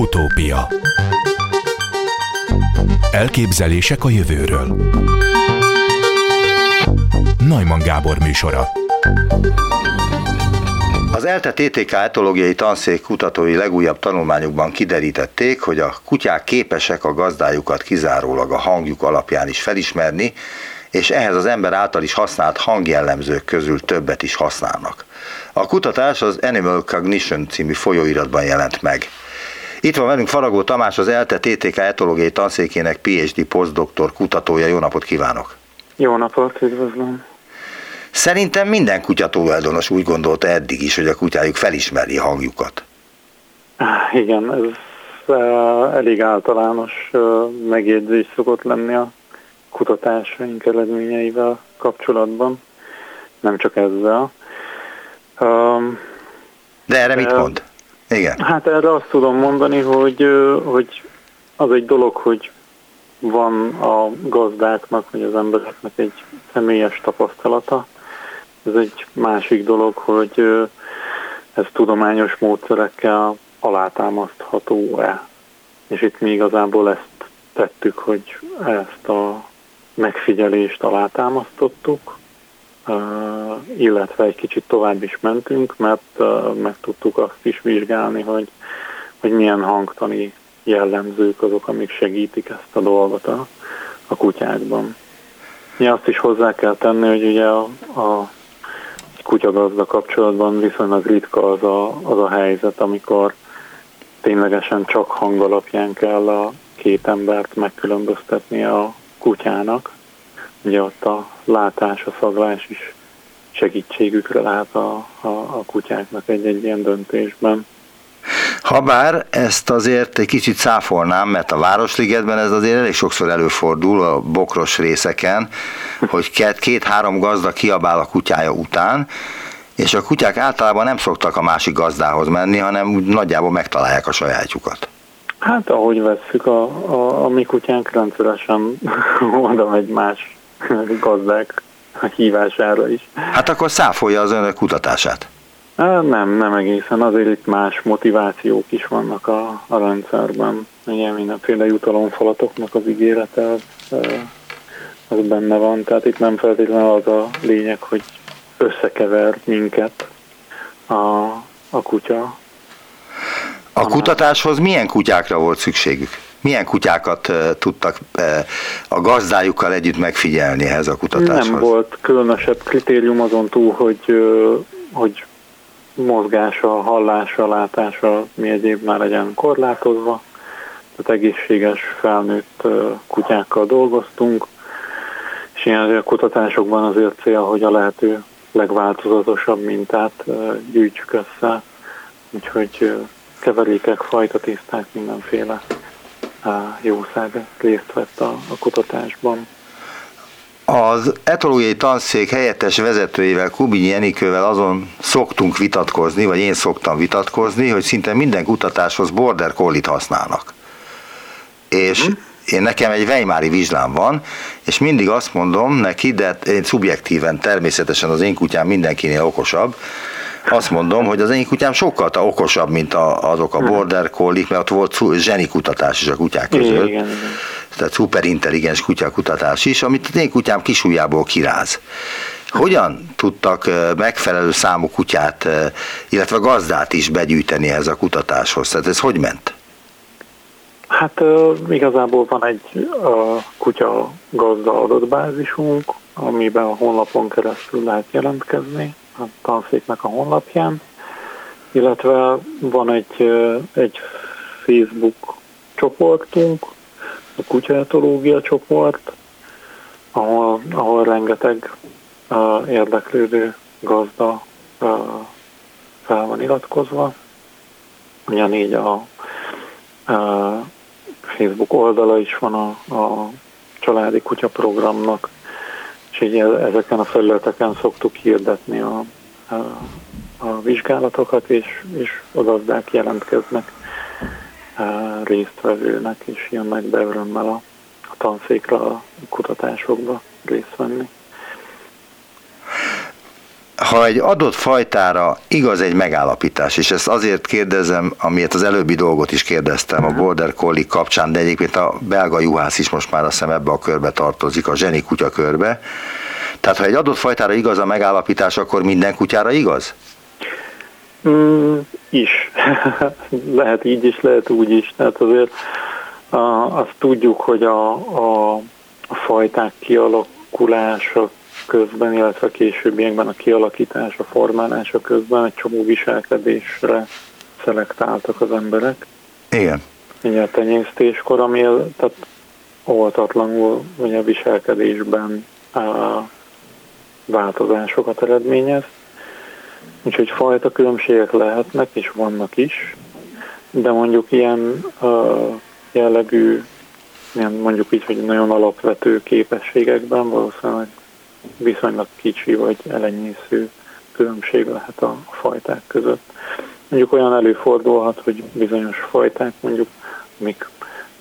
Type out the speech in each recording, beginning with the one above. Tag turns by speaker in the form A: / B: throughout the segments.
A: Utópia Elképzelések a jövőről Najman Gábor műsora
B: az ELTE TTK etológiai tanszék kutatói legújabb tanulmányokban kiderítették, hogy a kutyák képesek a gazdájukat kizárólag a hangjuk alapján is felismerni, és ehhez az ember által is használt hangjellemzők közül többet is használnak. A kutatás az Animal Cognition című folyóiratban jelent meg. Itt van velünk Faragó Tamás, az ELTE TTK etológiai tanszékének PhD postdoktor kutatója. Jó napot kívánok!
C: Jó napot, üdvözlöm!
B: Szerintem minden kutyatulajdonos úgy gondolta eddig is, hogy a kutyájuk felismeri a hangjukat.
C: Igen, ez elég általános megjegyzés szokott lenni a kutatásaink eredményeivel kapcsolatban, nem csak ezzel.
B: De erre mit mond? Igen.
C: Hát erre azt tudom mondani, hogy, hogy az egy dolog, hogy van a gazdáknak, vagy az embereknek egy személyes tapasztalata. Ez egy másik dolog, hogy ez tudományos módszerekkel alátámasztható-e. És itt mi igazából ezt tettük, hogy ezt a megfigyelést alátámasztottuk, illetve egy kicsit tovább is mentünk, mert meg tudtuk azt is vizsgálni, hogy, hogy milyen hangtani jellemzők azok, amik segítik ezt a dolgot a, a kutyákban. Mi azt is hozzá kell tenni, hogy ugye a, a kutyagazda kapcsolatban viszonylag ritka az a, az a helyzet, amikor ténylegesen csak hang alapján kell a két embert megkülönböztetni a kutyának. Ugye ott a látás, a szaglás is segítségükre lehet a, a, a kutyáknak egy-egy ilyen döntésben.
B: Habár ezt azért egy kicsit száfolnám, mert a Városligetben ez azért elég sokszor előfordul a bokros részeken, hogy két-három gazda kiabál a kutyája után, és a kutyák általában nem szoktak a másik gazdához menni, hanem úgy nagyjából megtalálják a sajátjukat.
C: Hát ahogy vesszük, a, a, a mi kutyánk rendszeresen oda megy más gazdák hívására is.
B: Hát akkor száfolja az önök kutatását.
C: Nem, nem egészen. Azért itt más motivációk is vannak a, a rendszerben. Ugye mindenféle jutalomfalatoknak az ígérete az, az benne van. Tehát itt nem feltétlenül az a lényeg, hogy összekever minket a, a kutya.
B: A kutatáshoz milyen kutyákra volt szükségük? Milyen kutyákat tudtak a gazdájukkal együtt megfigyelni ehhez a kutatáshoz?
C: Nem volt különösebb kritérium azon túl, hogy, hogy mozgása, hallása, látása, mi egyéb már legyen korlátozva. Tehát egészséges, felnőtt kutyákkal dolgoztunk, és ilyen a kutatásokban azért cél, hogy a lehető legváltozatosabb mintát gyűjtsük össze, úgyhogy keverékek, fajta tiszták, mindenféle jószág részt vett a, a kutatásban.
B: Az etológiai tanszék helyettes vezetőjével, Kubinyi Enikővel azon szoktunk vitatkozni, vagy én szoktam vitatkozni, hogy szinte minden kutatáshoz border collie használnak. És hm? én nekem egy Weimári vizslám van, és mindig azt mondom neki, de én szubjektíven természetesen az én kutyám mindenkinél okosabb, azt mondom, hogy az én kutyám sokkal okosabb, mint a, azok a hm. border collie, mert ott volt zseni kutatás is a kutyák között. Igen, igen, tehát szuperintelligens kutyakutatás is, amit az én kutyám kisújából kiráz. Hogyan tudtak megfelelő számú kutyát, illetve gazdát is begyűjteni ez a kutatáshoz? Tehát ez hogy ment?
C: Hát igazából van egy uh, kutya gazda adatbázisunk, amiben a honlapon keresztül lehet jelentkezni, a tanszéknek a honlapján, illetve van egy, egy Facebook csoportunk, a kutyaetológia csoport, ahol, ahol rengeteg érdeklődő gazda fel van iratkozva. Ugyanígy a uh, Facebook oldala is van a, a családi kutya így e-, ezeken a felületeken szoktuk hirdetni a, a, a vizsgálatokat, és, és a gazdák jelentkeznek résztvevőnek, és jönnek be örömmel a, a tanszékra, a kutatásokba részt venni.
B: Ha egy adott fajtára igaz egy megállapítás, és ezt azért kérdezem, amiért az előbbi dolgot is kérdeztem a Border Collie kapcsán, de egyébként a belga juhász is most már azt hiszem ebbe a körbe tartozik, a zseni kutya körbe. Tehát ha egy adott fajtára igaz a megállapítás, akkor minden kutyára igaz?
C: Mm, is. lehet így is, lehet úgy is. Tehát azért a, azt tudjuk, hogy a, a, a fajták kialakulása közben, illetve a későbbiekben a kialakítása, formálása közben egy csomó viselkedésre szelektáltak az emberek.
B: Igen.
C: Ugye a tenyésztéskor, ami tehát oltatlanul ugye a viselkedésben a változásokat eredményez. Úgyhogy fajta különbségek lehetnek, és vannak is, de mondjuk ilyen uh, jellegű, ilyen mondjuk így, hogy nagyon alapvető képességekben valószínűleg viszonylag kicsi vagy elenyésző különbség lehet a fajták között. Mondjuk olyan előfordulhat, hogy bizonyos fajták mondjuk, amik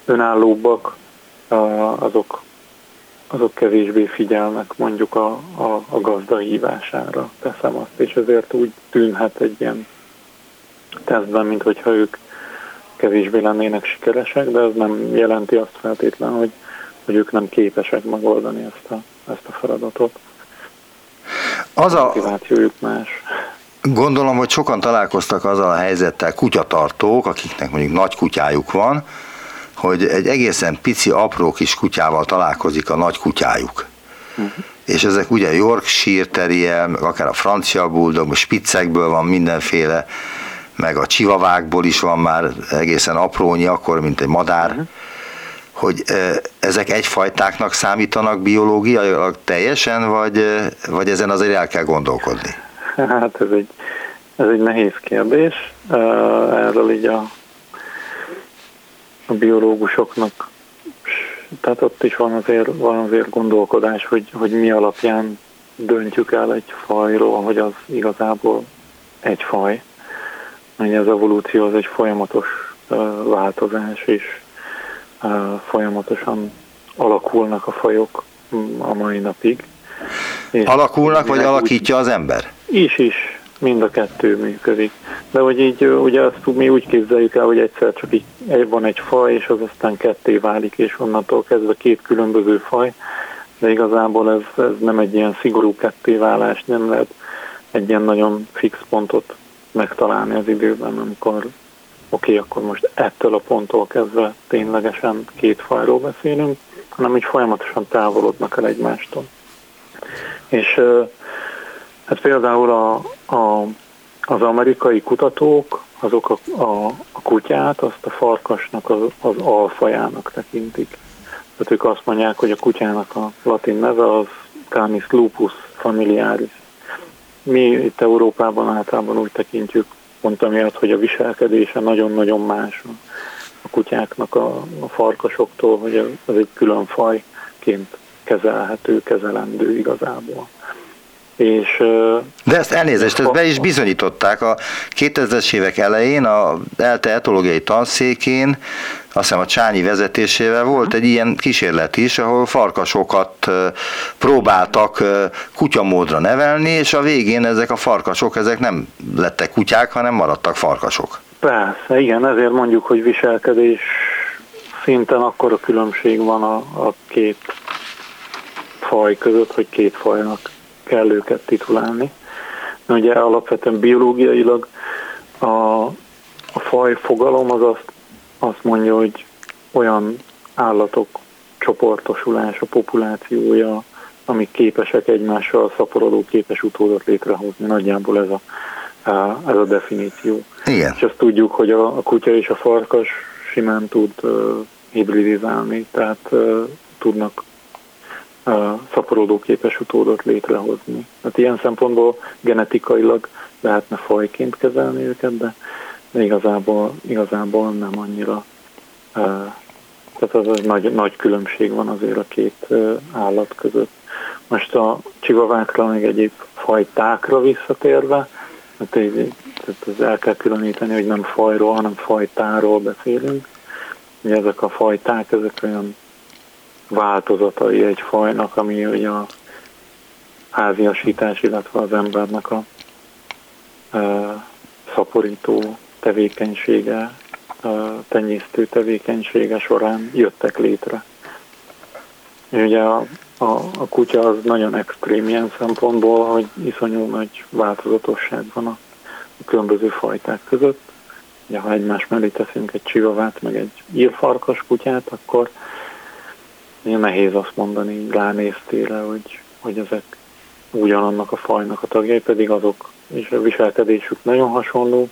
C: önállóbbak, azok, azok kevésbé figyelnek mondjuk a, a, a gazda hívására, teszem azt, és ezért úgy tűnhet egy ilyen tesztben, mint hogyha ők kevésbé lennének sikeresek, de ez nem jelenti azt feltétlen, hogy, hogy ők nem képesek megoldani ezt a ezt a feladatot. Az a motivációjuk más.
B: Gondolom, hogy sokan találkoztak azzal a helyzettel, kutyatartók, akiknek mondjuk nagy kutyájuk van, hogy egy egészen pici, apró kis kutyával találkozik a nagy kutyájuk. Uh-huh. És ezek ugye Yorkshire Terrier, meg akár a francia bulldog, spiccekből van mindenféle, meg a csivavákból is van már egészen aprónyi, akkor, mint egy madár. Uh-huh hogy ezek egyfajtáknak számítanak biológiailag teljesen, vagy, vagy ezen azért el kell gondolkodni?
C: Hát ez egy, ez egy nehéz kérdés. Erről így a, a biológusoknak, tehát ott is van azért, van azért gondolkodás, hogy, hogy mi alapján döntjük el egy fajról, hogy az igazából egy faj. Ugye az evolúció az egy folyamatos változás, és folyamatosan alakulnak a fajok mm, a mai napig.
B: És Alakulnak, vagy alakítja az ember?
C: Is, is. Mind a kettő működik. De hogy így, ugye azt mi úgy képzeljük el, hogy egyszer csak így van egy faj, és az aztán ketté válik, és onnantól kezdve két különböző faj, de igazából ez, ez nem egy ilyen szigorú kettéválás, nem lehet egy ilyen nagyon fix pontot megtalálni az időben, amikor oké, akkor most ettől a ponttól kezdve ténylegesen két fajról beszélünk, hanem így folyamatosan távolodnak el egymástól. És hát például a, a, az amerikai kutatók, azok a, a, a kutyát, azt a farkasnak az, az alfajának tekintik. Tehát ők azt mondják, hogy a kutyának a latin neve az Canis lupus familiaris. Mi itt Európában általában úgy tekintjük pont amiatt, hogy a viselkedése nagyon-nagyon más a kutyáknak a, a farkasoktól, hogy az egy külön fajként kezelhető, kezelendő igazából.
B: És, De ezt elnézést, ezt be is bizonyították a 2000-es évek elején a ELTE etológiai tanszékén, azt hiszem a Csányi vezetésével volt egy ilyen kísérlet is, ahol farkasokat próbáltak kutyamódra nevelni, és a végén ezek a farkasok, ezek nem lettek kutyák, hanem maradtak farkasok.
C: Persze, igen, ezért mondjuk, hogy viselkedés szinten akkor a különbség van a, a két faj között, hogy két fajnak kell őket titulálni. Ugye alapvetően biológiailag a, a faj fogalom az azt, azt mondja, hogy olyan állatok csoportosulása, populációja, amik képesek egymással szaporodó képes utódot létrehozni. Nagyjából ez a, ez a definíció.
B: Igen.
C: És azt tudjuk, hogy a, a kutya és a farkas simán tud uh, hibridizálni, tehát uh, tudnak szaporodóképes utódot létrehozni. Hát ilyen szempontból genetikailag lehetne fajként kezelni őket, de, de igazából, igazából nem annyira. Tehát az egy nagy, nagy különbség van azért a két állat között. Most a csivavákra, meg egyéb fajtákra visszatérve, hát tehát ez el kell különíteni, hogy nem fajról, hanem fajtáról beszélünk. Ugye ezek a fajták, ezek olyan változatai egy fajnak, ami ugye a háziasítás, illetve az embernek a szaporító tevékenysége, tenyésztő tevékenysége során jöttek létre. Ugye a, a, a kutya az nagyon extrém ilyen szempontból, hogy iszonyú nagy változatosság van a, a különböző fajták között. Ugye, ha egymás mellé teszünk egy csivavát, meg egy írfarkas kutyát, akkor nehéz azt mondani, így ránéztél hogy, hogy ezek ugyanannak a fajnak a tagjai, pedig azok és a viselkedésük nagyon hasonló,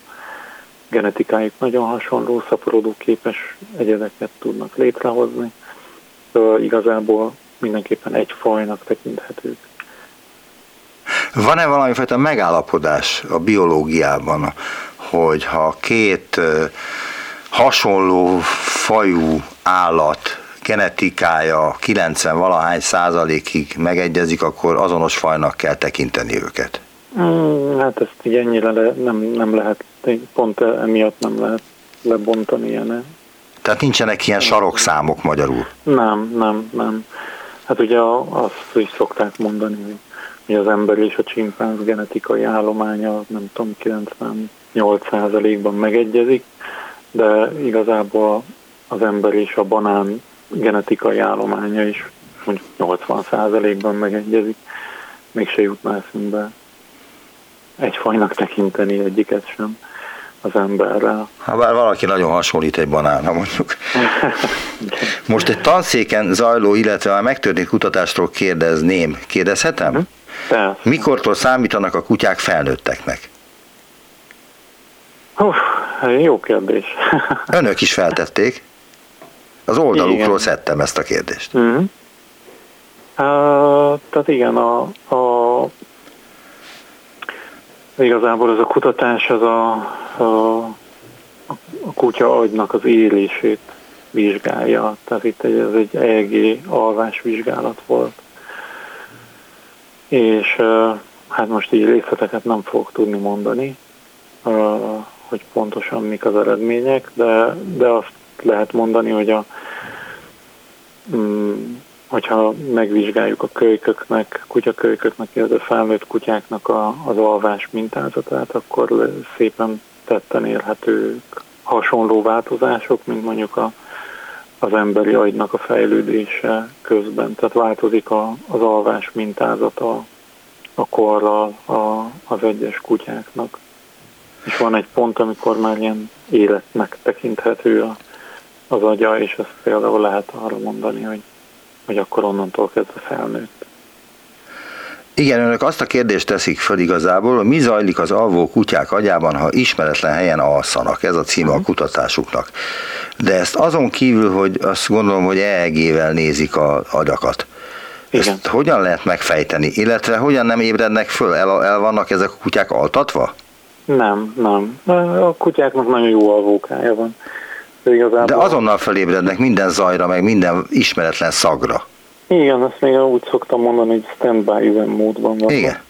C: genetikájuk nagyon hasonló, szaporodó képes egyedeket tudnak létrehozni. Szóval igazából mindenképpen egy fajnak tekinthetők.
B: Van-e valamifajta megállapodás a biológiában, hogy ha két hasonló fajú állat genetikája 90 valahány százalékig megegyezik, akkor azonos fajnak kell tekinteni őket?
C: Hmm, hát ezt így ennyire le, nem, nem lehet, pont emiatt nem lehet lebontani ilyen.
B: Tehát nincsenek ilyen sarokszámok magyarul?
C: Nem, nem, nem. Hát ugye azt is szokták mondani, hogy az ember és a csimpánz genetikai állománya, nem tudom, 98%-ban megegyezik, de igazából az ember és a banán genetikai állománya is mondjuk 80%-ban megegyezik, mégse jutna eszünkbe egyfajnak tekinteni egyiket sem az emberrel.
B: Ha bár valaki nagyon hasonlít egy banánra mondjuk. Most egy tanszéken zajló, illetve a megtörtént kutatástól kérdezném. Kérdezhetem? Hm?
C: Persze.
B: Mikortól számítanak a kutyák felnőtteknek?
C: Uf, jó kérdés.
B: Önök is feltették. Az oldalukról igen. szedtem ezt a kérdést.
C: Uh-huh. Uh, tehát igen, a, a, igazából ez a kutatás az a, a, a kutya agynak az élését vizsgálja. Tehát itt egy, ez egy EEG alvásvizsgálat volt. És uh, hát most így részleteket nem fogok tudni mondani, uh, hogy pontosan mik az eredmények, de, de azt lehet mondani, hogy a, mm, hogyha megvizsgáljuk a kölyköknek, kutyakölyköknek, illetve felnőtt kutyáknak a, az alvás mintázatát, akkor szépen tetten érhetők hasonló változások, mint mondjuk a, az emberi agynak a fejlődése közben. Tehát változik a, az alvás mintázata a korral a, az egyes kutyáknak. És van egy pont, amikor már ilyen életnek tekinthető a, az agya, és ezt például lehet arra mondani, hogy, hogy akkor onnantól kezdve felnőtt.
B: Igen, önök azt a kérdést teszik föl igazából, hogy mi zajlik az alvó kutyák agyában, ha ismeretlen helyen alszanak. Ez a címe a mhm. kutatásuknak. De ezt azon kívül, hogy azt gondolom, hogy EEG-vel nézik a agyakat. Igen. Ezt hogyan lehet megfejteni? Illetve hogyan nem ébrednek föl? El, el vannak ezek a kutyák altatva?
C: Nem, nem. A kutyáknak nagyon jó alvókája van.
B: Igazából... De azonnal felébrednek minden zajra, meg minden ismeretlen szagra.
C: Igen, ezt még úgy szoktam mondani, hogy standby üzemmódban van.
B: Igen.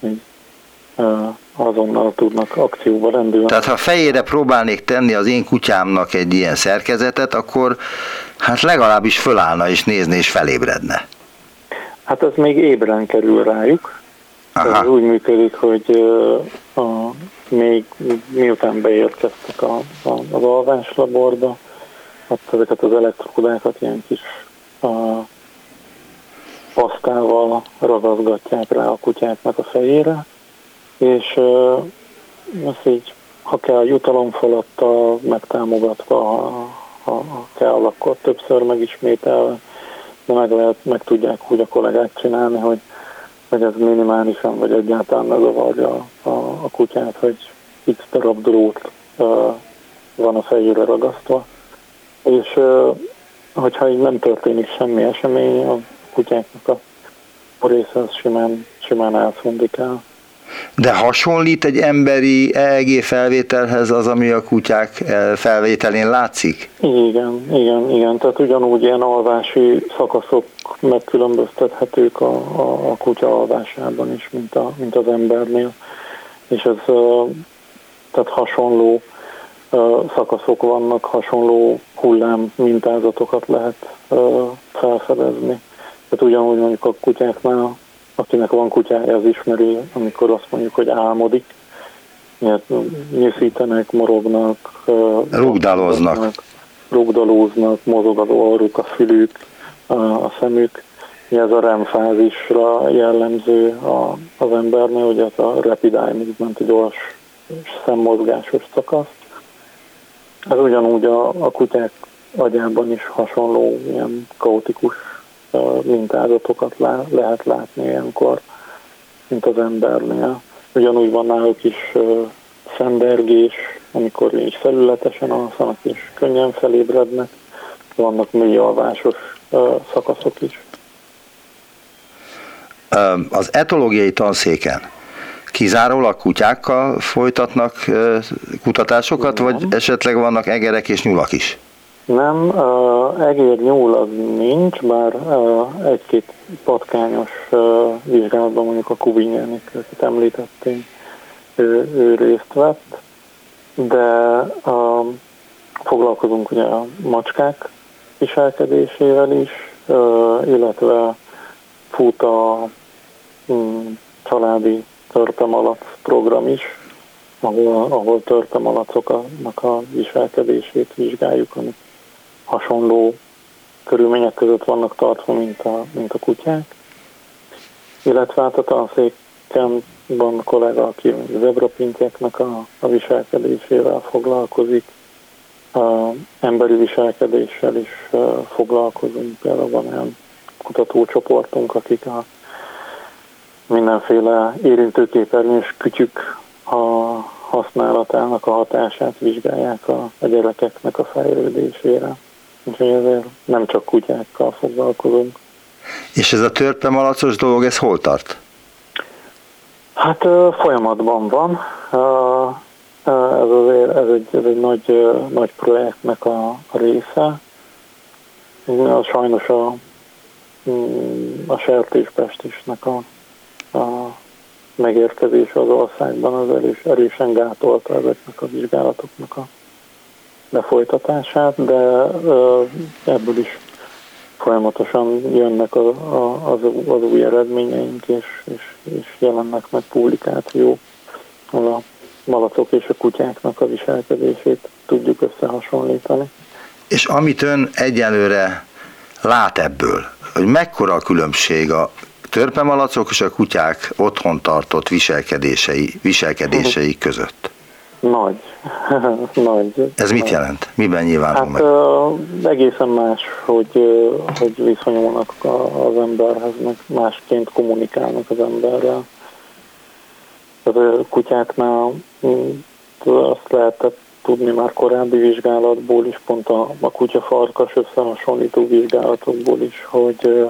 C: Azonnal tudnak akcióba rendülni.
B: Tehát ha fejére próbálnék tenni az én kutyámnak egy ilyen szerkezetet, akkor hát legalábbis fölállna és nézni és felébredne.
C: Hát ez még ébren kerül rájuk. Aha. Ez úgy működik, hogy a, még miután beérkeztek a, a, az alváslaborba, ott ezeket az elektródákat ilyen kis a, pasztával ragaszgatják rá a kutyáknak a fejére, és ezt így, kell jutalomfalattal megtámogatva, ha, ha, kell, akkor többször megismételve, de meg, lehet, meg tudják úgy a kollégák csinálni, hogy, hogy ez minimálisan, vagy egyáltalán ne zavarja a, a kutyát, hogy x darab drót uh, van a fejére ragasztva és hogyha így nem történik semmi esemény, a kutyáknak a része az simán, simán el.
B: De hasonlít egy emberi EEG felvételhez az, ami a kutyák felvételén látszik?
C: Igen, igen, igen. Tehát ugyanúgy ilyen alvási szakaszok megkülönböztethetők a, a, a kutya alvásában is, mint, a, mint az embernél. És ez tehát hasonló szakaszok vannak, hasonló hullám mintázatokat lehet felfedezni. Tehát ugyanúgy mondjuk a kutyáknál akinek van kutyája, az ismeri, amikor azt mondjuk, hogy álmodik, mert nyűszítenek, morognak,
B: rugdaloznak,
C: rugdalóznak, mozog az orruk, a fülük, a szemük. Ez a REM fázisra jellemző az embernél, hogy ez a rapid eye movement, gyors szemmozgásos szakasz. Ez ugyanúgy a, a kutyák agyában is hasonló ilyen kaotikus mintázatokat lá, lehet látni ilyenkor, mint az embernél. Ugyanúgy van náluk is szembergés, amikor is felületesen alszanak és könnyen felébrednek. Vannak mély alvásos szakaszok is.
B: Az etológiai tanszéken kizárólag kutyákkal folytatnak kutatásokat, vagy esetleg vannak egerek és nyulak is?
C: Nem, egér nyúl az nincs, bár egy-két patkányos vizsgálatban mondjuk a Kubinyánik, akit említettél, ő, ő részt vett, de foglalkozunk ugye a macskák viselkedésével is, illetve fut a um, törpemalac program is, ahol, ahol törpemalacoknak a viselkedését vizsgáljuk, amik hasonló körülmények között vannak tartva, mint a, mint a kutyák. Illetve hát a tanszéken van kollega, aki zebrapintyeknek a, a viselkedésével foglalkozik, a emberi viselkedéssel is foglalkozunk. Például van olyan kutatócsoportunk, akik a mindenféle érintőképernyős kütyük a használatának a hatását vizsgálják a, a gyerekeknek a fejlődésére. Úgyhogy ezért nem csak kutyákkal foglalkozunk.
B: És ez a törpemalacos dolog, ez hol tart?
C: Hát folyamatban van. Ez, azért, ez, egy, ez egy nagy, nagy projektnek a, a része. Sajnos a, mm, a sertéspestisnek a megérkezése az országban az erős, erősen gátolta ezeknek a vizsgálatoknak a lefolytatását, de ebből is folyamatosan jönnek a, a, az, az új eredményeink, és, és, és jelennek meg publikációk, ahol a malacok és a kutyáknak a viselkedését tudjuk összehasonlítani.
B: És amit ön egyelőre lát ebből, hogy mekkora a különbség a törpemalacok és a kutyák otthon tartott viselkedései, viselkedései között?
C: Nagy. Nagy.
B: Ez mit jelent? Miben nyilvánul
C: hát, meg? Uh, egészen más, hogy, hogy viszonyulnak az emberhez, meg másként kommunikálnak az emberrel. A kutyáknál azt lehetett tudni már korábbi vizsgálatból is, pont a, a kutya-farkas összehasonlító vizsgálatokból is, hogy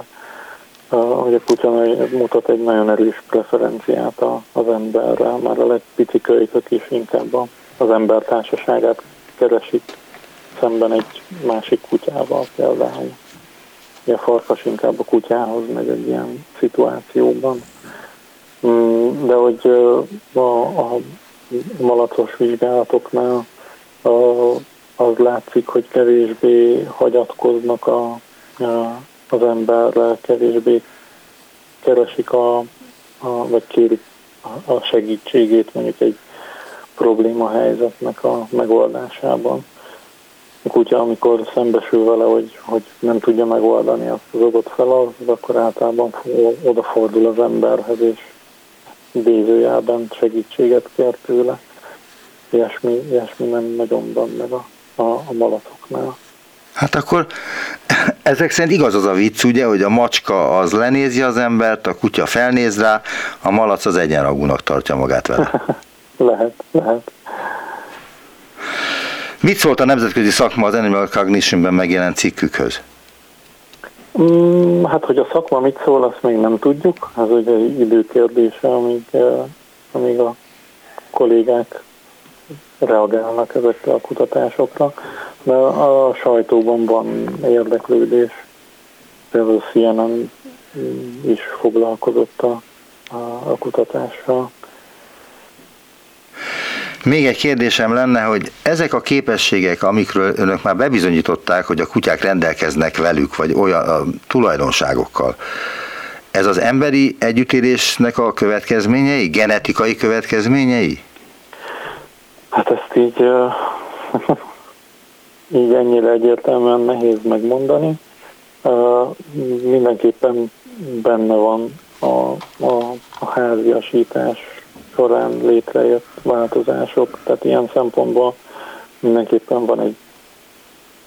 C: a kutya mutat egy nagyon erős preferenciát az emberrel, már a legpici kölykök is inkább az ember társaságát keresik szemben egy másik kutyával például. A farkas inkább a kutyához megy egy ilyen szituációban. Mm, de hogy a, a malacos vizsgálatoknál az látszik, hogy kevésbé hagyatkoznak a, a az emberre kevésbé keresik a, a vagy kérik a segítségét mondjuk egy probléma helyzetnek a megoldásában. A kutya, amikor szembesül vele, hogy, hogy nem tudja megoldani azt az adott feladatot, akkor általában odafordul az emberhez, és idézőjelben segítséget kér tőle. Ilyesmi, ilyesmi nem nagyon van meg a, a, a malatoknál.
B: Hát akkor ezek szerint igaz az a vicc, ugye, hogy a macska az lenézi az embert, a kutya felnéz rá, a malac az egyenragúnak tartja magát vele.
C: lehet, lehet.
B: Mit szólt a nemzetközi szakma az Animal Cognition-ben megjelent cikkükhöz?
C: Mm, hát, hogy a szakma mit szól, azt még nem tudjuk. Ez ugye időkérdése, amíg, eh, amíg a kollégák reagálnak ezekre a kutatásokra, de a sajtóban van érdeklődés. Például a CNN is foglalkozott a, a, a kutatással.
B: Még egy kérdésem lenne, hogy ezek a képességek, amikről önök már bebizonyították, hogy a kutyák rendelkeznek velük, vagy olyan a tulajdonságokkal, Ez az emberi együttélésnek a következményei, genetikai következményei?
C: Hát ezt így, így ennyire egyértelműen nehéz megmondani. Mindenképpen benne van a, a, a háziasítás során létrejött változások, tehát ilyen szempontból mindenképpen van egy,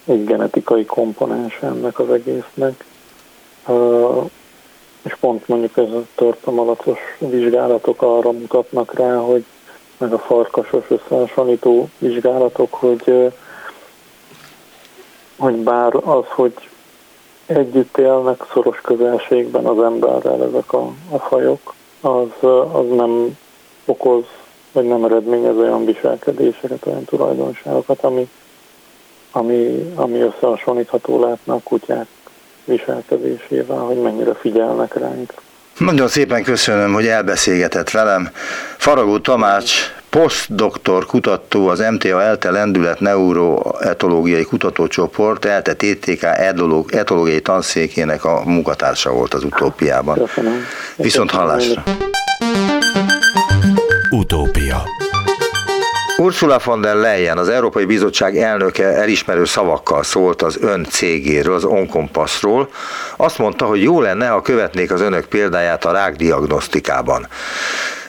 C: egy genetikai komponens ennek az egésznek. És pont mondjuk ez a törpömalacos vizsgálatok arra mutatnak rá, hogy meg a farkasos összehasonlító vizsgálatok, hogy, hogy bár az, hogy együtt élnek szoros közelségben az emberrel ezek a, a fajok, az, az nem okoz, vagy nem eredményez olyan viselkedéseket, olyan tulajdonságokat, ami, ami, ami összehasonlítható lehetne a kutyák viselkedésével, hogy mennyire figyelnek ránk.
B: Nagyon szépen köszönöm, hogy elbeszélgetett velem. Faragó Tamács, posztdoktor kutató, az MTA ELTE lendület neuroetológiai kutatócsoport, ELTE TTK etológiai tanszékének a munkatársa volt az utópiában.
C: Köszönöm.
B: Viszont hallásra.
A: Utópia
B: Ursula von der Leyen, az Európai Bizottság elnöke elismerő szavakkal szólt az ön cégéről, az Onkompassról. Azt mondta, hogy jó lenne, ha követnék az önök példáját a rákdiagnosztikában.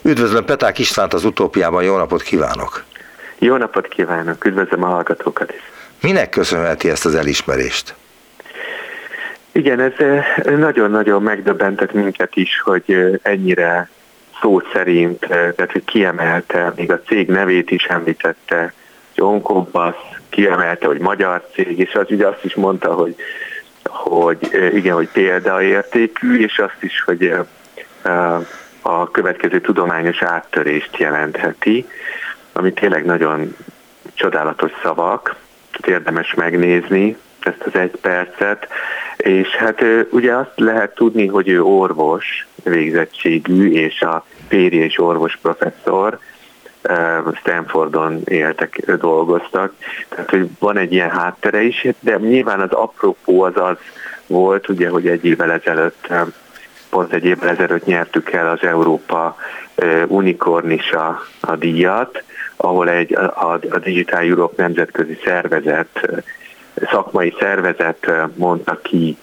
B: Üdvözlöm Peták Istvánt az utópiában, jó napot kívánok!
D: Jó napot kívánok, üdvözlöm a hallgatókat is!
B: Minek köszönheti ezt az elismerést?
D: Igen, ez eh, nagyon-nagyon megdöbbentett minket is, hogy eh, ennyire szó szerint, eh, tehát hogy kiemelte, még a cég nevét is említette, hogy Onkobasz, kiemelte, hogy magyar cég, és az ugye azt is mondta, hogy, hogy igen, hogy példaértékű, és azt is, hogy a következő tudományos áttörést jelentheti, ami tényleg nagyon csodálatos szavak, érdemes megnézni ezt az egy percet, és hát ugye azt lehet tudni, hogy ő orvos végzettségű, és a férje és orvos professzor, Stanfordon éltek, dolgoztak, tehát hogy van egy ilyen háttere is, de nyilván az apropó az az volt, ugye, hogy egy évvel ezelőtt, pont egy évvel ezelőtt nyertük el az Európa Unicornisa a díjat, ahol egy, a, a Digital Europe nemzetközi szervezet, szakmai szervezet mondta ki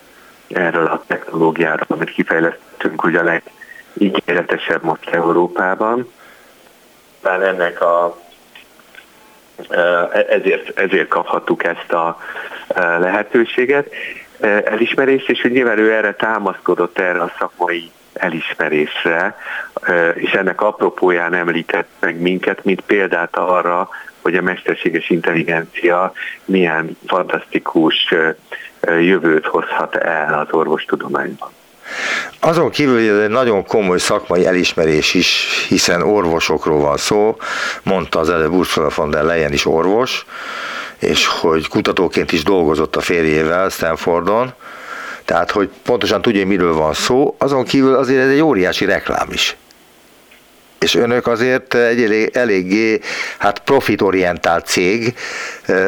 D: erről a technológiáról, amit kifejlesztünk, a leg, ígéretesebb most Európában. Bár ennek a ezért, ezért kaphattuk ezt a lehetőséget, elismerést, és hogy nyilván ő erre támaszkodott erre a szakmai elismerésre, és ennek apropóján említett meg minket, mint példát arra, hogy a mesterséges intelligencia milyen fantasztikus jövőt hozhat el az orvostudományban.
B: Azon kívül, hogy ez egy nagyon komoly szakmai elismerés is, hiszen orvosokról van szó, mondta az előbb Ursula von der Leyen is orvos, és hogy kutatóként is dolgozott a férjével Stanfordon, tehát hogy pontosan tudja, hogy miről van szó, azon kívül azért ez egy óriási reklám is. És önök azért egy elég, eléggé hát profitorientált cég,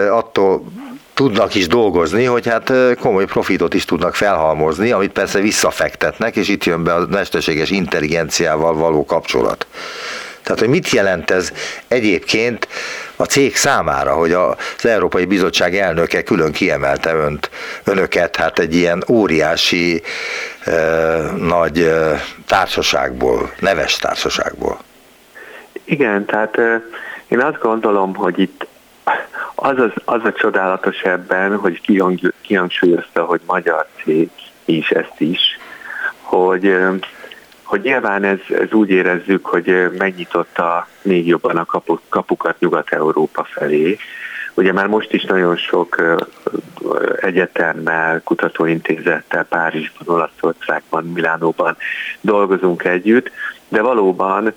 B: attól tudnak is dolgozni, hogy hát komoly profitot is tudnak felhalmozni, amit persze visszafektetnek, és itt jön be a mesterséges intelligenciával való kapcsolat. Tehát, hogy mit jelent ez egyébként a cég számára, hogy az Európai Bizottság elnöke külön kiemelte önt, önöket, hát egy ilyen óriási nagy társaságból, neves társaságból.
D: Igen, tehát eh, én azt gondolom, hogy itt az, az, az a csodálatos ebben, hogy kihangsúlyozta, hogy magyar cég is ezt is, hogy, hogy nyilván ez, ez úgy érezzük, hogy megnyitotta még jobban a kapu, kapukat Nyugat-Európa felé. Ugye már most is nagyon sok egyetemmel, kutatóintézettel, Párizsban, Olaszországban, Milánóban dolgozunk együtt, de valóban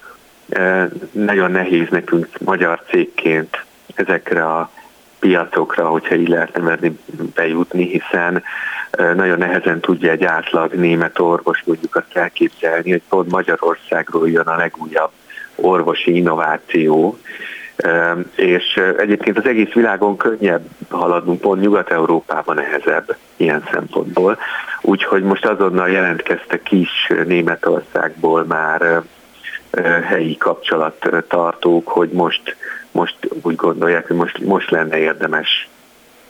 D: nagyon nehéz nekünk magyar cégként ezekre a piacokra, hogyha így lehet nevezni, bejutni, hiszen nagyon nehezen tudja egy átlag német orvos mondjuk azt elképzelni, hogy pont Magyarországról jön a legújabb orvosi innováció, és egyébként az egész világon könnyebb haladnunk, pont Nyugat-Európában nehezebb ilyen szempontból. úgyhogy most azonnal jelentkeztek is Németországból már helyi kapcsolattartók, hogy most, most úgy gondolják, hogy most, most lenne érdemes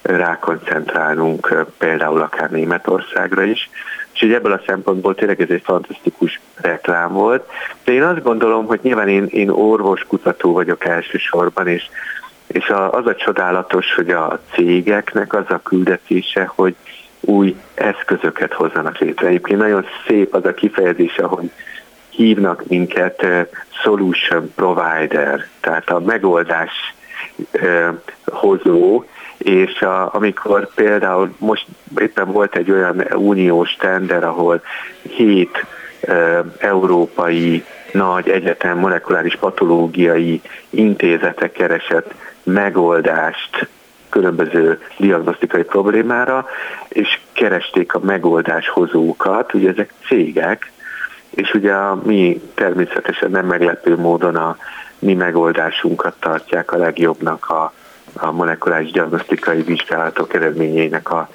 D: rákoncentrálnunk például akár Németországra is. És hogy ebből a szempontból tényleg ez egy fantasztikus reklám volt. De én azt gondolom, hogy nyilván én, én orvos kutató vagyok elsősorban, és, és a, az a csodálatos, hogy a cégeknek az a küldetése, hogy új eszközöket hozzanak létre. Egyébként nagyon szép az a kifejezése, hogy hívnak minket solution provider, tehát a megoldás hozó, és a, amikor például most éppen volt egy olyan uniós tender, ahol hét e, európai nagy egyetem molekuláris patológiai intézetek keresett megoldást különböző diagnosztikai problémára, és keresték a megoldáshozókat, ugye ezek cégek, és ugye a mi természetesen nem meglepő módon a mi megoldásunkat tartják a legjobbnak a, a molekuláris diagnosztikai vizsgálatok eredményeinek a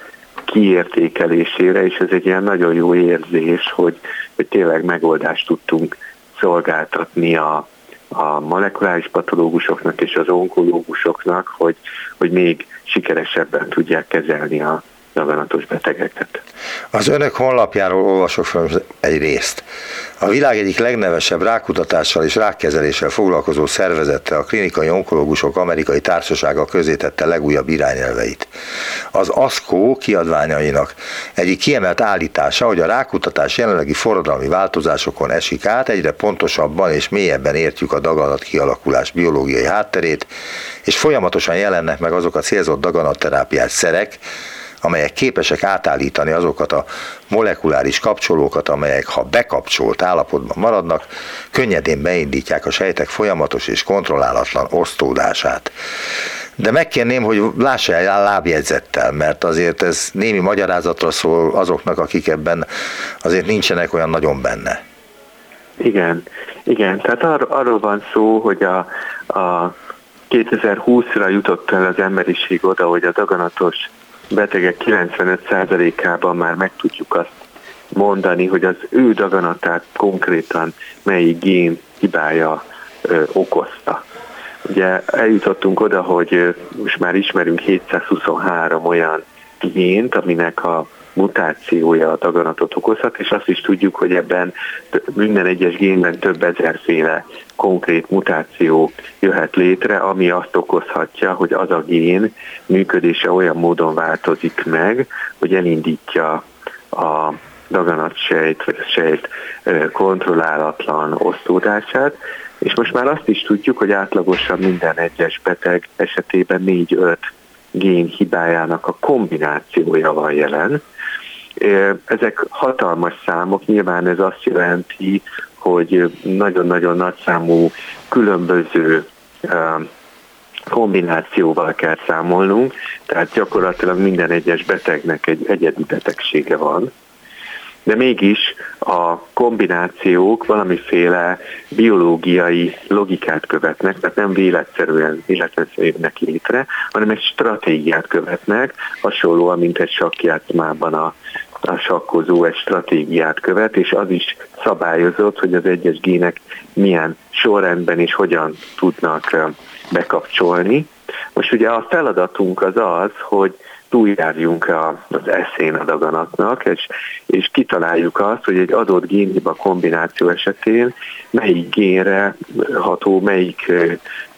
D: kiértékelésére, és ez egy ilyen nagyon jó érzés, hogy, hogy tényleg megoldást tudtunk szolgáltatni a, a molekuláris patológusoknak és az onkológusoknak, hogy, hogy még sikeresebben tudják kezelni a daganatos betegeket.
B: Az önök honlapjáról olvasok fel egy részt. A világ egyik legnevesebb rákutatással és rákkezeléssel foglalkozó szervezette a klinikai onkológusok amerikai társasága közé tette legújabb irányelveit. Az ASCO kiadványainak egyik kiemelt állítása, hogy a rákutatás jelenlegi forradalmi változásokon esik át, egyre pontosabban és mélyebben értjük a daganat kialakulás biológiai hátterét, és folyamatosan jelennek meg azok a célzott daganatterápiás szerek, amelyek képesek átállítani azokat a molekuláris kapcsolókat, amelyek ha bekapcsolt állapotban maradnak, könnyedén beindítják a sejtek folyamatos és kontrollálatlan osztódását. De megkérném, hogy lássa el lábjegyzettel, mert azért ez némi magyarázatra szól azoknak, akik ebben azért nincsenek olyan nagyon benne.
D: Igen, igen, tehát ar- arról van szó, hogy a, a 2020-ra jutott el az emberiség oda, hogy a daganatos betegek 95%-ában már meg tudjuk azt mondani, hogy az ő daganatát konkrétan melyik gén hibája ö, okozta. Ugye eljutottunk oda, hogy most már ismerünk 723 olyan gént, aminek a mutációja a daganatot okozhat, és azt is tudjuk, hogy ebben minden egyes génben több ezerféle konkrét mutáció jöhet létre, ami azt okozhatja, hogy az a gén működése olyan módon változik meg, hogy elindítja a daganatsejt vagy sejt kontrollálatlan osztódását, és most már azt is tudjuk, hogy átlagosan minden egyes beteg esetében 4-5 gén hibájának a kombinációja van jelen. Ezek hatalmas számok, nyilván ez azt jelenti, hogy nagyon-nagyon nagy számú különböző kombinációval kell számolnunk, tehát gyakorlatilag minden egyes betegnek egy egyedi betegsége van, de mégis a kombinációk valamiféle biológiai logikát követnek, tehát nem véletszerűen életszerűnek létre, hanem egy stratégiát követnek, hasonlóan, mint egy sakkjátszmában a, a sakkozó egy stratégiát követ, és az is szabályozott, hogy az egyes gének milyen sorrendben és hogyan tudnak bekapcsolni. Most ugye a feladatunk az az, hogy túljárjunk az eszén a daganatnak, és, és kitaláljuk azt, hogy egy adott génhiba kombináció esetén melyik génre ható, melyik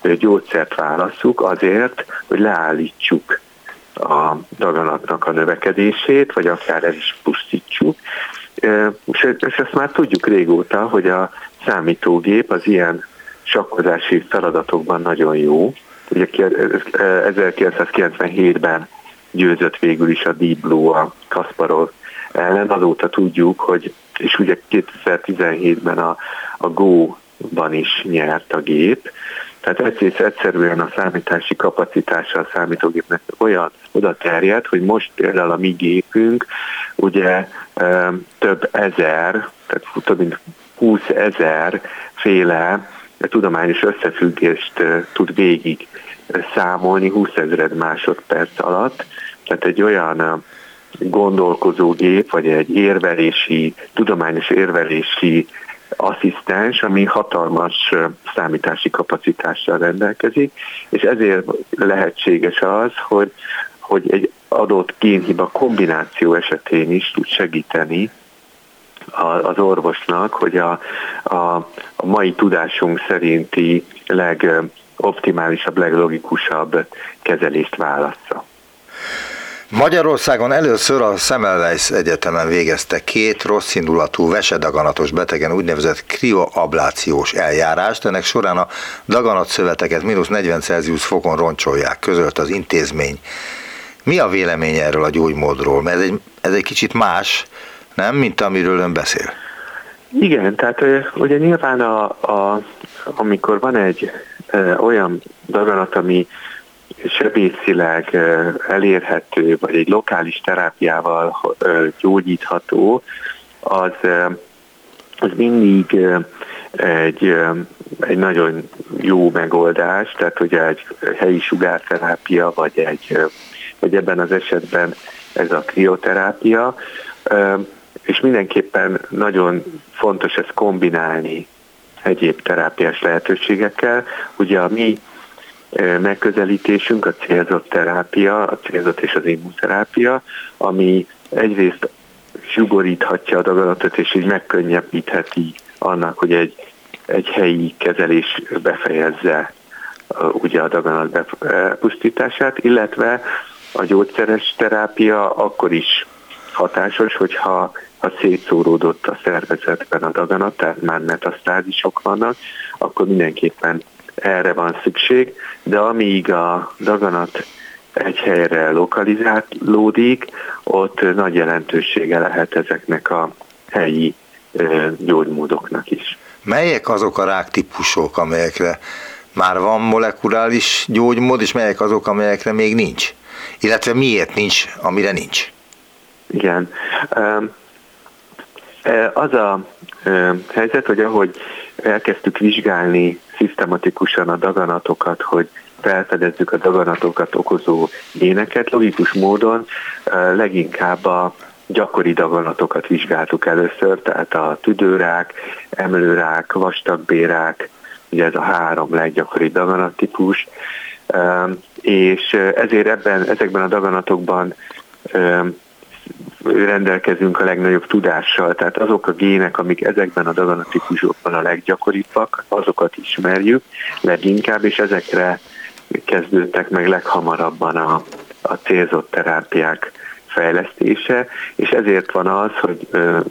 D: gyógyszert válasszuk azért, hogy leállítsuk a daganatnak a növekedését, vagy akár el is pusztítsuk. És ezt már tudjuk régóta, hogy a számítógép az ilyen sakkozási feladatokban nagyon jó. Ugye 1997-ben győzött végül is a Deep Blue a Kasparov ellen. Azóta tudjuk, hogy és ugye 2017-ben a, a Go-ban is nyert a gép, tehát egész egyszerűen a számítási kapacitása a számítógépnek olyan oda terjed, hogy most például a mi gépünk ugye több ezer, tehát több mint 20 ezer féle tudományos összefüggést tud végig számolni 20 ezered másodperc alatt, tehát egy olyan gondolkozógép, vagy egy érvelési, tudományos érvelési asszisztens, ami hatalmas számítási kapacitással rendelkezik, és ezért lehetséges az, hogy, hogy egy adott génhiba kombináció esetén is tud segíteni az orvosnak, hogy a, a, a mai tudásunk szerinti legoptimálisabb, leglogikusabb kezelést válassza.
B: Magyarországon először a Semmelweis Egyetemen végezte két rosszindulatú vesedaganatos betegen úgynevezett krioablációs eljárást. Ennek során a daganatszöveteket mínusz 40 Celsius fokon roncsolják, közölt az intézmény. Mi a vélemény erről a gyógymódról? Mert ez egy, ez egy kicsit más, nem, mint amiről ön beszél.
D: Igen, tehát ugye nyilván a, a, amikor van egy e, olyan daganat, ami sebészileg elérhető, vagy egy lokális terápiával gyógyítható, az, az mindig egy, egy nagyon jó megoldás, tehát ugye egy helyi sugárterápia, vagy, egy, vagy ebben az esetben ez a krioterápia, és mindenképpen nagyon fontos ezt kombinálni egyéb terápiás lehetőségekkel. Ugye a mi megközelítésünk a célzott terápia, a célzott és az immunterápia, ami egyrészt zsugoríthatja a daganatot, és így megkönnyebbítheti annak, hogy egy, egy helyi kezelés befejezze ugye a daganat bepusztítását, illetve a gyógyszeres terápia akkor is hatásos, hogyha ha szétszóródott a szervezetben a daganat, tehát már metasztázisok vannak, akkor mindenképpen erre van szükség, de amíg a daganat egy helyre lokalizálódik, ott nagy jelentősége lehet ezeknek a helyi gyógymódoknak is.
B: Melyek azok a ráktípusok, amelyekre már van molekuláris gyógymód, és melyek azok, amelyekre még nincs? Illetve miért nincs, amire nincs?
D: Igen. Az a helyzet, hogy ahogy elkezdtük vizsgálni szisztematikusan a daganatokat, hogy felfedezzük a daganatokat okozó géneket, logikus módon leginkább a gyakori daganatokat vizsgáltuk először, tehát a tüdőrák, emlőrák, vastagbérák, ugye ez a három leggyakori daganattípus, és ezért ebben, ezekben a daganatokban rendelkezünk a legnagyobb tudással, tehát azok a gének, amik ezekben a daganatikusokban a leggyakoribbak, azokat ismerjük leginkább, és ezekre kezdődtek meg leghamarabban a, a célzott terápiák fejlesztése, és ezért van az, hogy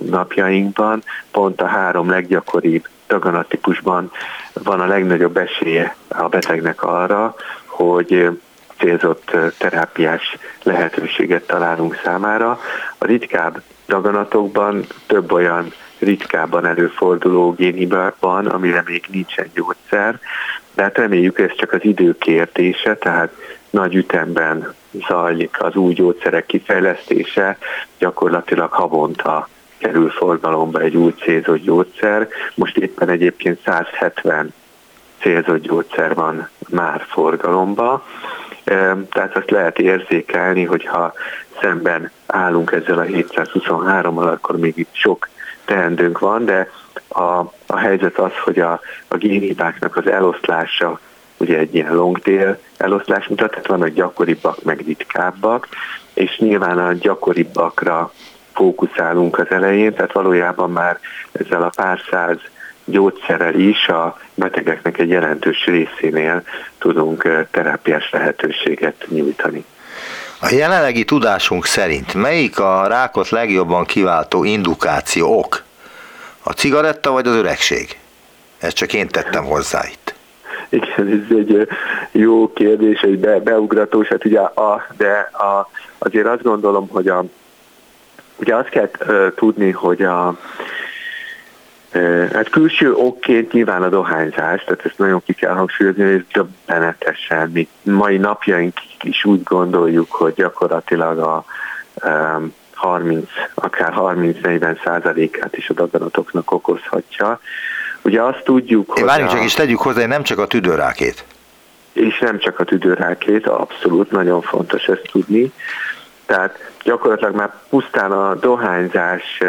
D: napjainkban pont a három leggyakoribb daganattípusban van a legnagyobb esélye a betegnek arra, hogy célzott terápiás lehetőséget találunk számára. A ritkább daganatokban több olyan ritkábban előforduló génhiba van, amire még nincsen gyógyszer, de hát reméljük ez csak az idő kérdése, tehát nagy ütemben zajlik az új gyógyszerek kifejlesztése, gyakorlatilag havonta kerül forgalomba egy új célzott gyógyszer. Most éppen egyébként 170 célzott gyógyszer van már forgalomba, tehát azt lehet érzékelni, hogyha szemben állunk ezzel a 723-mal, akkor még itt sok teendőnk van, de a, a helyzet az, hogy a, a génhibáknak az eloszlása ugye egy ilyen long tail eloszlás mutat, tehát vannak gyakoribbak, meg ritkábbak, és nyilván a gyakoribbakra fókuszálunk az elején, tehát valójában már ezzel a pár száz gyógyszerrel is a betegeknek egy jelentős részénél tudunk terápiás lehetőséget nyújtani.
B: A jelenlegi tudásunk szerint melyik a rákot legjobban kiváltó indukáció ok? A cigaretta vagy az öregség? Ezt csak én tettem hozzá itt.
D: Igen, ez egy jó kérdés, egy be, beugratós, hát ugye a, de a, azért azt gondolom, hogy a, ugye azt kell uh, tudni, hogy a, Hát külső okként nyilván a dohányzás, tehát ezt nagyon ki kell hangsúlyozni, hogy ez döbbenetesen. Mi mai napjaink is úgy gondoljuk, hogy gyakorlatilag a 30, akár 30-40 százalékát is a daganatoknak okozhatja. Ugye azt tudjuk,
B: hogy... Várjunk csak, és tegyük hozzá, nem csak a tüdőrákét.
D: És nem csak a tüdőrákét, abszolút, nagyon fontos ezt tudni. Tehát gyakorlatilag már pusztán a dohányzás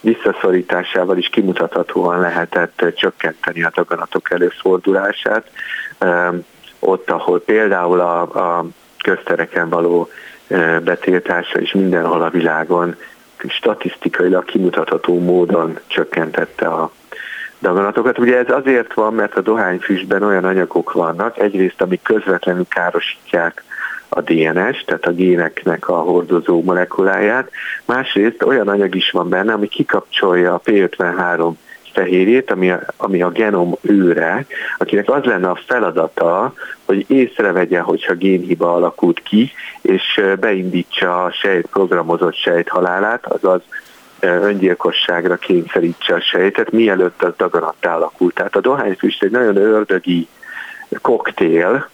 D: visszaszorításával is kimutathatóan lehetett csökkenteni a daganatok előfordulását. Ott, ahol például a, a köztereken való betiltása is mindenhol a világon statisztikailag kimutatható módon csökkentette a daganatokat. Ugye ez azért van, mert a dohányfüstben olyan anyagok vannak, egyrészt, amik közvetlenül károsítják a DNS, tehát a géneknek a hordozó molekuláját, másrészt olyan anyag is van benne, ami kikapcsolja a P53 fehérjét, ami a, ami a genom őre, akinek az lenne a feladata, hogy észrevegye, hogyha génhiba alakult ki, és beindítsa a sejt, programozott sejt halálát, azaz öngyilkosságra kényszerítse a sejtet, mielőtt az daganattá alakult. Tehát a dohányfüst egy nagyon ördögi koktél,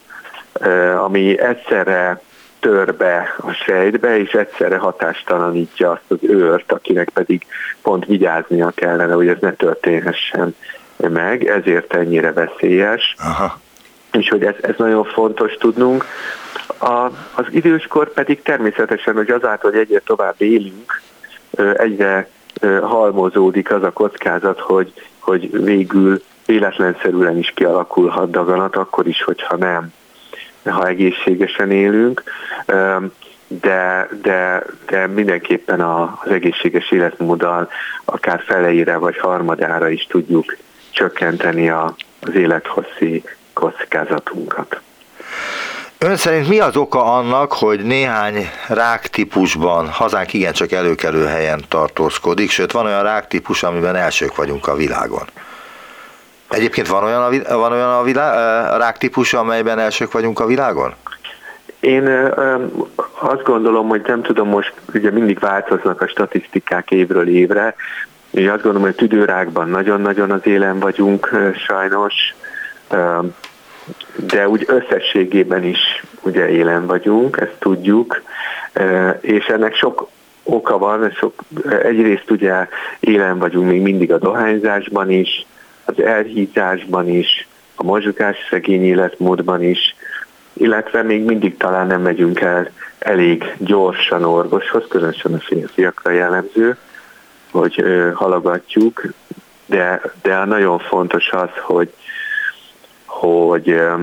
D: ami egyszerre tör be a sejtbe, és egyszerre hatástalanítja azt az őrt, akinek pedig pont vigyáznia kellene, hogy ez ne történhessen meg, ezért ennyire veszélyes. Aha. És hogy ez, ez nagyon fontos tudnunk. A, az időskor pedig természetesen, hogy azáltal, hogy egyre tovább élünk, egyre halmozódik az a kockázat, hogy, hogy végül véletlenszerűen is kialakulhat daganat, akkor is, hogyha nem ha egészségesen élünk, de, de, de mindenképpen az egészséges életmóddal akár feleire vagy harmadára is tudjuk csökkenteni az élethosszi kockázatunkat.
B: Ön szerint mi az oka annak, hogy néhány ráktípusban hazánk igencsak előkelő helyen tartózkodik, sőt van olyan ráktípus, amiben elsők vagyunk a világon? Egyébként van olyan a, van olyan a, világ, a ráktípus, amelyben elsők vagyunk a világon?
D: Én azt gondolom, hogy nem tudom, most ugye mindig változnak a statisztikák évről évre. Én azt gondolom, hogy tüdőrákban nagyon-nagyon az élen vagyunk sajnos, de úgy összességében is ugye élen vagyunk, ezt tudjuk, és ennek sok oka van, sok, egyrészt ugye élen vagyunk még mindig a dohányzásban is, az elhízásban is, a mozgás szegény életmódban is, illetve még mindig talán nem megyünk el elég gyorsan orvoshoz, különösen a férfiakra jellemző, hogy ö, halogatjuk, de, de nagyon fontos az, hogy, hogy ö,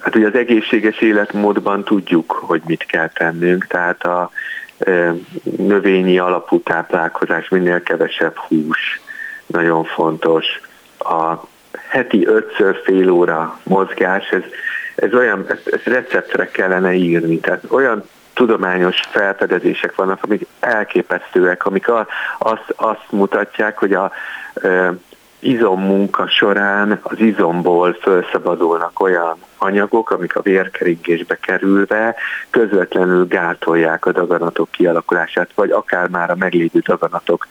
D: hát ugye az egészséges életmódban tudjuk, hogy mit kell tennünk, tehát a ö, növényi alapú táplálkozás, minél kevesebb hús, nagyon fontos. A heti ötször fél óra mozgás, ez, ez olyan, ezt, ezt receptre kellene írni, tehát olyan tudományos felfedezések vannak, amik elképesztőek, amik a, azt, azt mutatják, hogy a izommunka során az izomból felszabadulnak olyan anyagok, amik a vérkeringésbe kerülve közvetlenül gátolják a daganatok kialakulását, vagy akár már a meglévő daganatok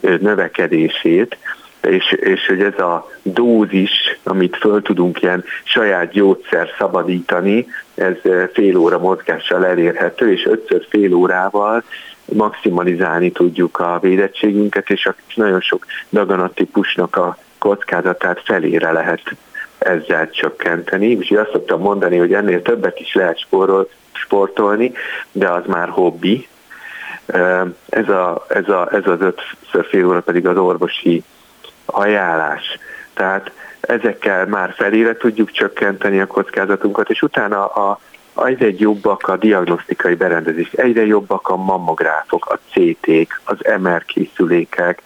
D: növekedését, és, és hogy ez a dózis, amit föl tudunk ilyen saját gyógyszer szabadítani, ez fél óra mozgással elérhető, és ötször fél órával maximalizálni tudjuk a védettségünket, és nagyon sok daganattípusnak a kockázatát felére lehet ezzel csökkenteni. Úgyhogy azt szoktam mondani, hogy ennél többet is lehet spórol, sportolni, de az már hobbi. Ez, a, ez, a, ez az ötször fél óra pedig az orvosi ajánlás. Tehát ezekkel már felére tudjuk csökkenteni a kockázatunkat, és utána a, egyre jobbak a diagnosztikai berendezés, egyre jobbak a mammográfok, a CT-k, az MR készülékek,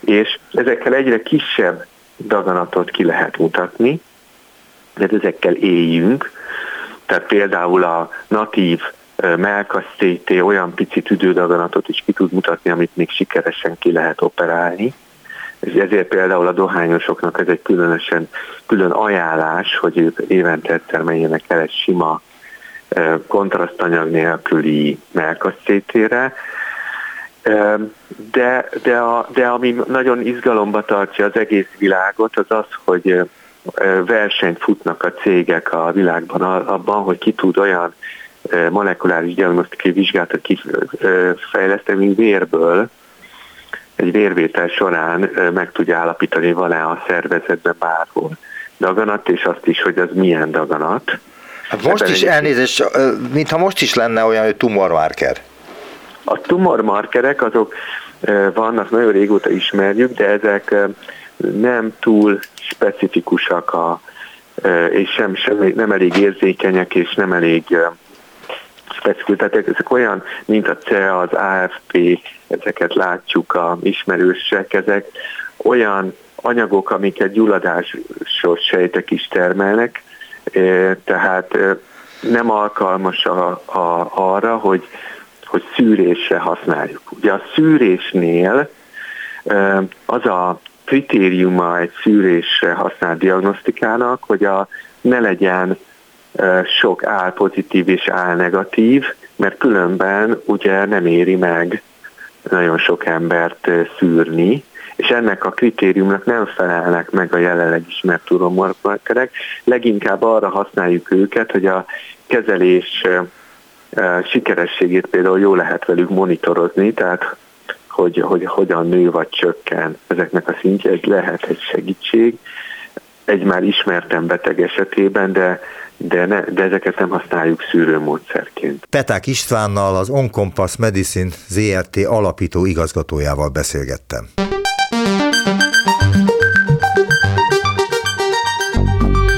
D: és ezekkel egyre kisebb daganatot ki lehet mutatni, de ezekkel éljünk, tehát például a natív melkas CT olyan pici tüdődaganatot is ki tud mutatni, amit még sikeresen ki lehet operálni, ezért például a dohányosoknak ez egy különösen külön ajánlás, hogy ők évente egyszer menjenek el egy sima kontrasztanyag nélküli melkasszétére, de, de, a, de ami nagyon izgalomba tartja az egész világot, az az, hogy versenyt futnak a cégek a világban abban, hogy ki tud olyan molekuláris diagnosztikai vizsgálatot kifejleszteni, mint vérből, egy vérvétel során meg tudja állapítani, van-e a szervezetben bárhol daganat, és azt is, hogy az milyen daganat.
B: Hát most is elnézést, mintha most is lenne olyan, hogy tumormarker.
D: A tumormarkerek azok vannak, nagyon régóta ismerjük, de ezek nem túl specifikusak, a, és sem, sem, nem elég érzékenyek, és nem elég specifikus. Tehát ezek olyan, mint a CEA, az AFP, ezeket látjuk a ismerősek, ezek olyan anyagok, amiket gyulladásos sejtek is termelnek, tehát nem alkalmas a, a, arra, hogy, hogy szűrésre használjuk. Ugye a szűrésnél az a kritériuma egy szűrésre használt diagnosztikának, hogy a, ne legyen sok áll pozitív és áll negatív, mert különben ugye nem éri meg nagyon sok embert szűrni, és ennek a kritériumnak nem felelnek meg a jelenleg ismert tudománymarkerek. Leginkább arra használjuk őket, hogy a kezelés sikerességét például jó lehet velük monitorozni, tehát hogy, hogy hogyan nő vagy csökken ezeknek a szintje, ez lehet egy segítség egy már ismerten beteg esetében, de de, ne, de ezeket nem használjuk szűrőmódszerként.
B: Peták Istvánnal, az Oncompass Medicine ZRT alapító igazgatójával beszélgettem.